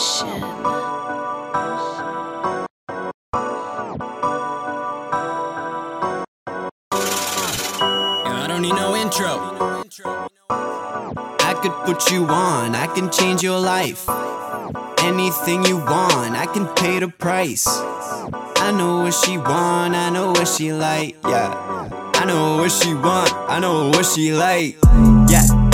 Ocean. I don't need no intro. I could put you on, I can change your life. Anything you want, I can pay the price. I know what she want, I know what she like, yeah. I know what she want, I know what she like.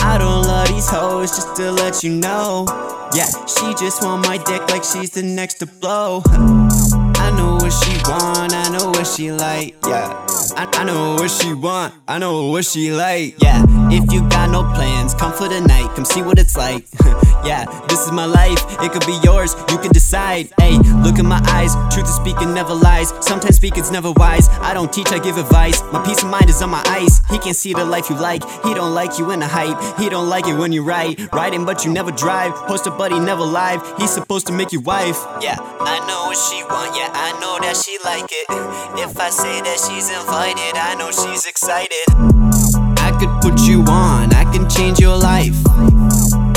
I don't love these hoes, just to let you know. Yeah, she just want my dick like she's the next to blow. I know what she want, I know what she like, yeah. I, I know what she want, I know what she like, yeah. If you got no plans, come for the night, come see what it's like. yeah, this is my life, it could be yours, you can decide. Hey, look in my eyes, truth is speaking never lies. Sometimes speaking's never wise. I don't teach, I give advice. My peace of mind is on my ice. He can't see the life you like, he don't like you in the hype. He don't like it when you write, writing but you never drive. Post a buddy never live, he's supposed to make you wife. Yeah, I know what she want, yeah, I know that she like it. If I say that she's invited, I know she's excited. I could put you on, I can change your life.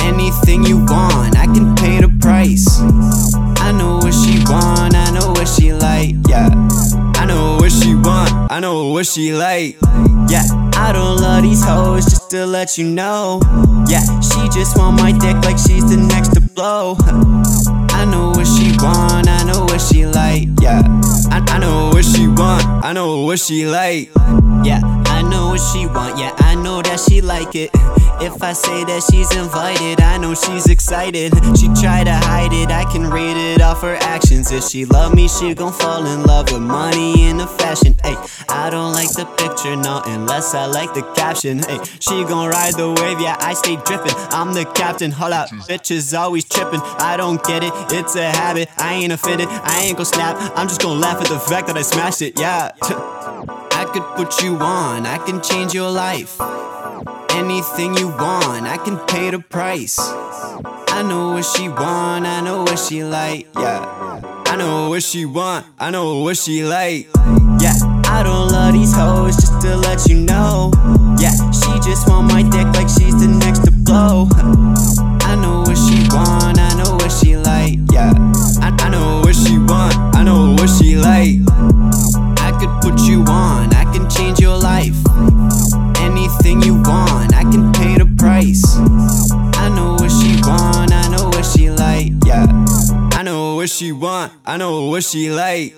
Anything you want, I can pay the price. I know what she want, I know what she like, yeah. I know what she want, I know what she like, yeah. I don't love these hoes, just to let you know. Yeah, she just want my dick like she's the next to blow. I, I know what she want, I know what she like, yeah. I know what she want, yeah, I know that she like it. If I say that she's invited, I know she's excited. She try to hide it, I can read it off her actions. If she love me, she gon' fall in love with money and the fashion. Don't like the picture, no, unless I like the caption. Hey, she gon' ride the wave, yeah, I stay drippin'. I'm the captain, hold up, bitches always trippin'. I don't get it, it's a habit. I ain't offended, I ain't gon' snap. I'm just gon' laugh at the fact that I smashed it, yeah. I could put you on, I can change your life. Anything you want, I can pay the price. I know what she want, I know what she like, yeah. I know what she want, I know what she like. I don't love these hoes, just to let you know. Yeah, she just want my dick like she's the next to blow. I know what she want, I know what she like, yeah. I, I know what she want, I know what she like. I could put you on, I can change your life. Anything you want, I can pay the price. I know what she want, I know what she like, yeah. I know what she want, I know what she like.